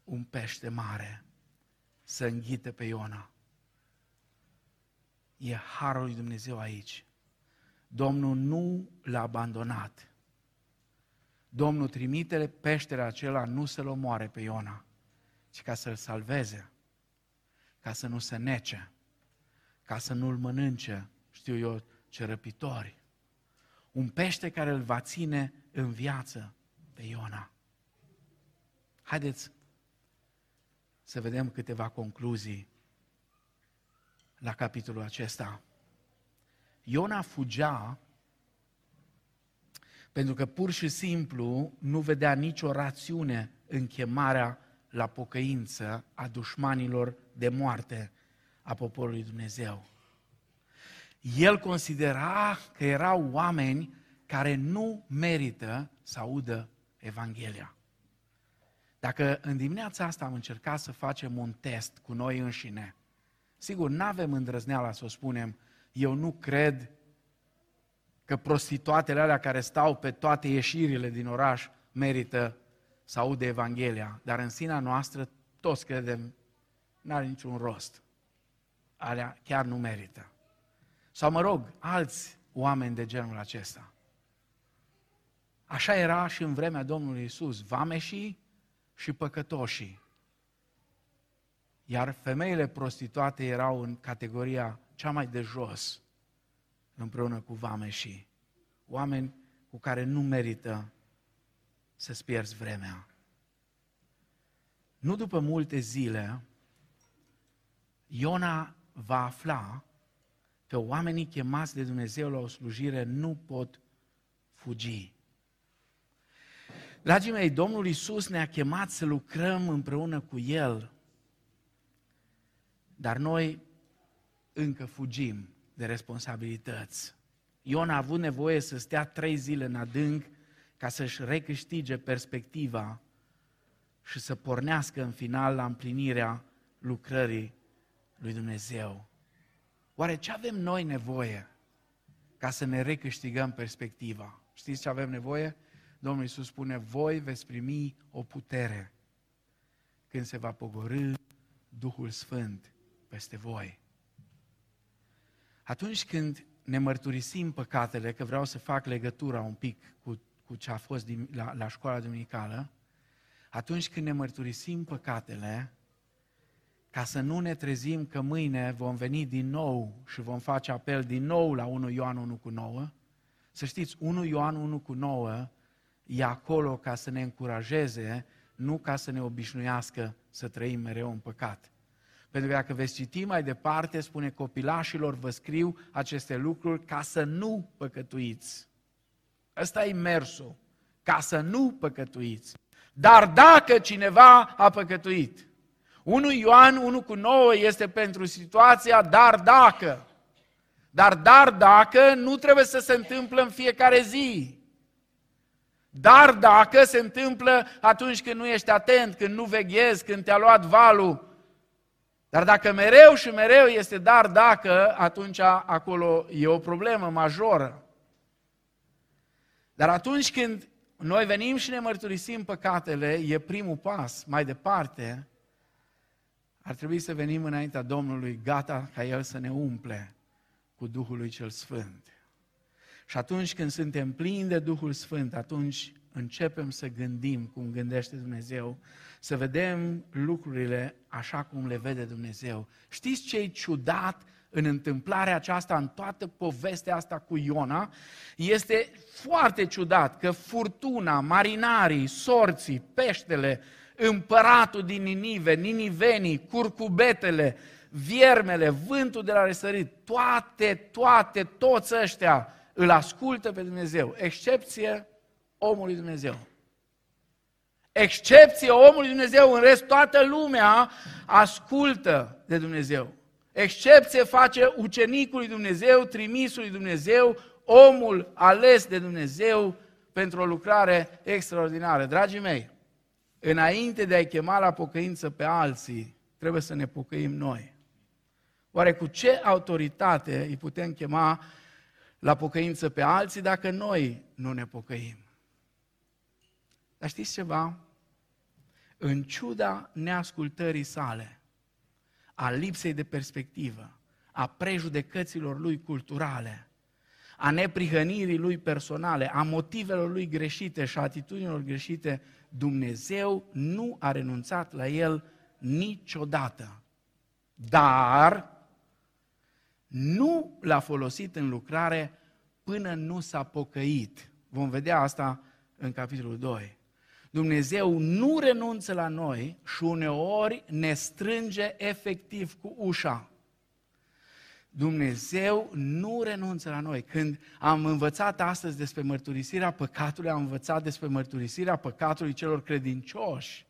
un pește mare să înghite pe Iona. E harul lui Dumnezeu aici. Domnul nu l-a abandonat. Domnul trimite peștele acela nu să-l omoare pe Iona, ci ca să-l salveze, ca să nu se nece, ca să nu-l mănânce, știu eu, ce răpitori. Un pește care îl va ține în viață pe Iona. Haideți să vedem câteva concluzii la capitolul acesta. Iona fugea pentru că pur și simplu nu vedea nicio rațiune în chemarea la pocăință a dușmanilor de moarte a poporului Dumnezeu. El considera că erau oameni care nu merită să audă Evanghelia. Dacă în dimineața asta am încercat să facem un test cu noi înșine, sigur, nu avem îndrăzneala să o spunem, eu nu cred că prostituatele alea care stau pe toate ieșirile din oraș merită să audă Evanghelia, dar în sinea noastră toți credem n-are niciun rost. alea chiar nu merită. Sau mă rog, alți oameni de genul acesta. Așa era și în vremea Domnului Isus, vameșii și păcătoșii. Iar femeile prostituate erau în categoria cea mai de jos, împreună cu vameșii. Oameni cu care nu merită să-ți pierzi vremea. Nu după multe zile, Iona va afla că oamenii chemați de Dumnezeu la o slujire nu pot fugi. Dragii mei, Domnul Isus ne-a chemat să lucrăm împreună cu El, dar noi încă fugim de responsabilități. Iona a avut nevoie să stea trei zile în adânc ca să-și recâștige perspectiva și să pornească în final la împlinirea lucrării lui Dumnezeu. Oare ce avem noi nevoie ca să ne recâștigăm perspectiva? Știți ce avem nevoie? Domnul Iisus spune, voi veți primi o putere când se va pogorâ Duhul Sfânt peste voi. Atunci când ne mărturisim păcatele, că vreau să fac legătura un pic cu, cu ce a fost din, la, la școala duminicală, atunci când ne mărturisim păcatele, ca să nu ne trezim că mâine vom veni din nou și vom face apel din nou la 1 Ioan 1 cu 9, să știți, 1 Ioan 1 cu 9 e acolo ca să ne încurajeze, nu ca să ne obișnuiască să trăim mereu în păcat. Pentru că dacă veți citi mai departe, spune copilașilor, vă scriu aceste lucruri ca să nu păcătuiți. Ăsta e mersul, ca să nu păcătuiți. Dar dacă cineva a păcătuit, 1 Ioan 1 cu 9 este pentru situația dar dacă. Dar dar dacă nu trebuie să se întâmplă în fiecare zi. Dar dacă se întâmplă atunci când nu ești atent, când nu veghezi, când te-a luat valul. Dar dacă mereu și mereu este dar dacă, atunci acolo e o problemă majoră. Dar atunci când noi venim și ne mărturisim păcatele, e primul pas. Mai departe, ar trebui să venim înaintea Domnului gata ca El să ne umple cu Duhul lui Cel Sfânt. Și atunci când suntem plini de Duhul Sfânt, atunci începem să gândim cum gândește Dumnezeu, să vedem lucrurile așa cum le vede Dumnezeu. Știți ce e ciudat în întâmplarea aceasta, în toată povestea asta cu Iona? Este foarte ciudat că furtuna, marinarii, sorții, peștele, împăratul din Ninive, ninivenii, curcubetele, viermele, vântul de la răsărit, toate, toate, toți ăștia îl ascultă pe Dumnezeu, excepție omului Dumnezeu. Excepție omului Dumnezeu, în rest toată lumea ascultă de Dumnezeu. Excepție face ucenicul lui Dumnezeu, trimisul lui Dumnezeu, omul ales de Dumnezeu pentru o lucrare extraordinară. Dragii mei, înainte de a-i chema la pocăință pe alții, trebuie să ne pocăim noi. Oare cu ce autoritate îi putem chema la pocăință pe alții dacă noi nu ne pocăim? Dar știți ceva? În ciuda neascultării sale, a lipsei de perspectivă, a prejudecăților lui culturale, a neprihănirii lui personale, a motivelor lui greșite și a atitudinilor greșite, Dumnezeu nu a renunțat la el niciodată. Dar nu l-a folosit în lucrare până nu s-a pocăit. Vom vedea asta în capitolul 2. Dumnezeu nu renunță la noi și uneori ne strânge efectiv cu ușa. Dumnezeu nu renunță la noi. Când am învățat astăzi despre mărturisirea păcatului, am învățat despre mărturisirea păcatului celor credincioși,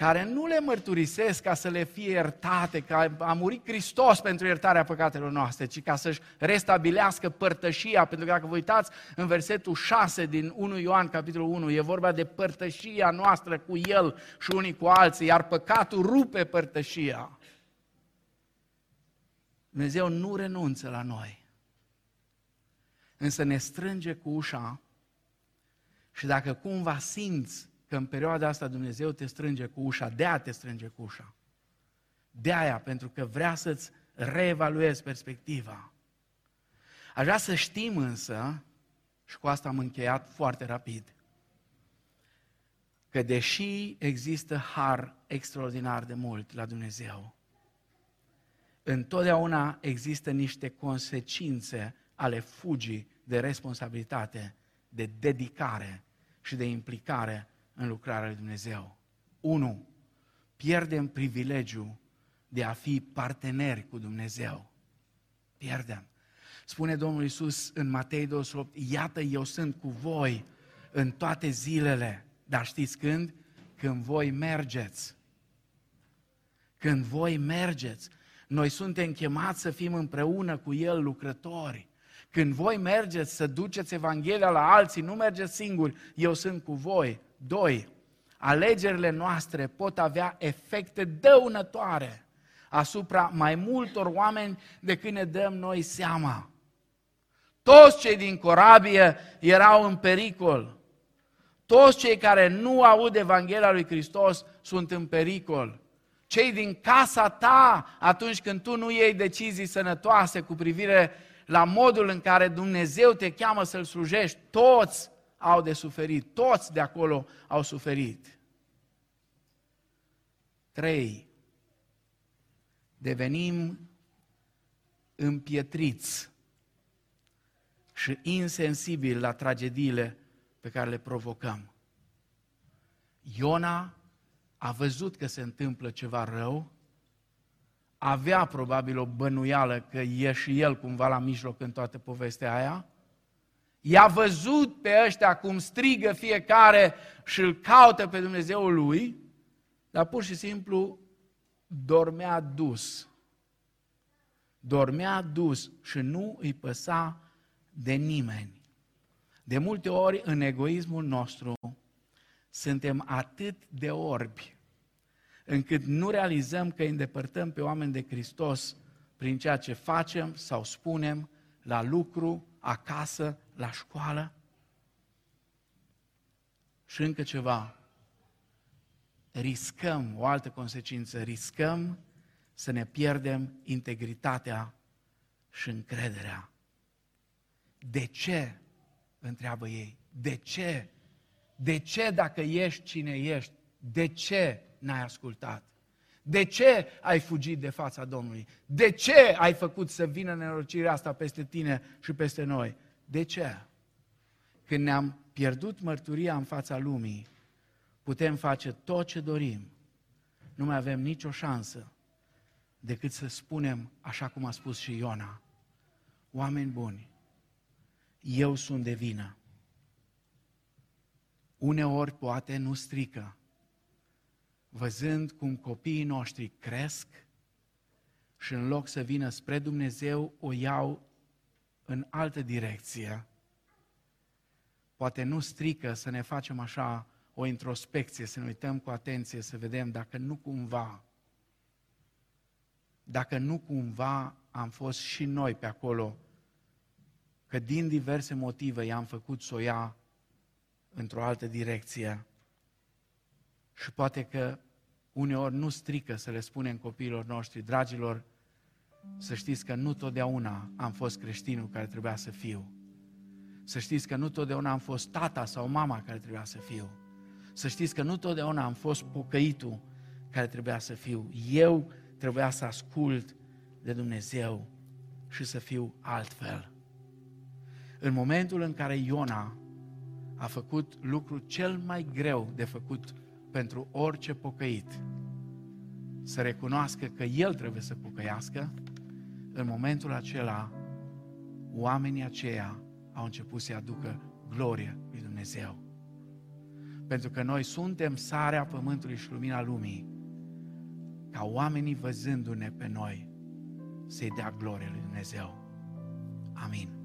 care nu le mărturisesc ca să le fie iertate, că a murit Hristos pentru iertarea păcatelor noastre, ci ca să-și restabilească părtășia, pentru că dacă vă uitați în versetul 6 din 1 Ioan, capitolul 1, e vorba de părtășia noastră cu El și unii cu alții, iar păcatul rupe părtășia. Dumnezeu nu renunță la noi, însă ne strânge cu ușa și dacă cumva simți că în perioada asta Dumnezeu te strânge cu ușa, de aia te strânge cu ușa. De aia, pentru că vrea să-ți reevaluezi perspectiva. Aș vrea să știm însă, și cu asta am încheiat foarte rapid, că deși există har extraordinar de mult la Dumnezeu, întotdeauna există niște consecințe ale fugii de responsabilitate, de dedicare și de implicare în lucrarea lui Dumnezeu. 1. Pierdem privilegiul de a fi parteneri cu Dumnezeu. Pierdem. Spune Domnul Isus în Matei 28, iată eu sunt cu voi în toate zilele, dar știți când? Când voi mergeți. Când voi mergeți. Noi suntem chemați să fim împreună cu El lucrători. Când voi mergeți să duceți Evanghelia la alții, nu mergeți singuri, eu sunt cu voi. Doi, alegerile noastre pot avea efecte dăunătoare asupra mai multor oameni decât ne dăm noi seama. Toți cei din corabie erau în pericol. Toți cei care nu aud Evanghelia lui Hristos sunt în pericol. Cei din casa ta, atunci când tu nu iei decizii sănătoase cu privire la modul în care Dumnezeu te cheamă să-L slujești, toți au de suferit, toți de acolo au suferit. Trei, devenim împietriți și insensibili la tragediile pe care le provocăm. Iona a văzut că se întâmplă ceva rău, avea probabil o bănuială că e și el cumva la mijloc în toată povestea aia, i-a văzut pe ăștia cum strigă fiecare și îl caută pe Dumnezeul lui, dar pur și simplu dormea dus. Dormea dus și nu îi păsa de nimeni. De multe ori, în egoismul nostru, suntem atât de orbi încât nu realizăm că îi îndepărtăm pe oameni de Hristos prin ceea ce facem sau spunem la lucru, acasă, la școală. Și încă ceva, riscăm, o altă consecință, riscăm să ne pierdem integritatea și încrederea. De ce? Întreabă ei. De ce? De ce dacă ești cine ești? De ce n-ai ascultat? De ce ai fugit de fața Domnului? De ce ai făcut să vină nenorocirea asta peste tine și peste noi? De ce? Când ne-am pierdut mărturia în fața lumii, putem face tot ce dorim. Nu mai avem nicio șansă decât să spunem, așa cum a spus și Iona, oameni buni, eu sunt de vină. Uneori poate nu strică, văzând cum copiii noștri cresc și în loc să vină spre Dumnezeu, o iau în altă direcție. Poate nu strică să ne facem așa o introspecție, să ne uităm cu atenție, să vedem dacă nu cumva, dacă nu cumva am fost și noi pe acolo, că din diverse motive i-am făcut să o ia într-o altă direcție. Și poate că uneori nu strică să le spunem copiilor noștri, dragilor, să știți că nu totdeauna am fost creștinul care trebuia să fiu. Să știți că nu totdeauna am fost tata sau mama care trebuia să fiu. Să știți că nu totdeauna am fost pocăitul care trebuia să fiu. Eu trebuia să ascult de Dumnezeu și să fiu altfel. În momentul în care Iona a făcut lucrul cel mai greu de făcut pentru orice pocăit, să recunoască că el trebuie să pocăiască, în momentul acela, oamenii aceia au început să-i aducă glorie lui Dumnezeu. Pentru că noi suntem sarea pământului și lumina lumii, ca oamenii văzându-ne pe noi să-i dea glorie lui Dumnezeu. Amin.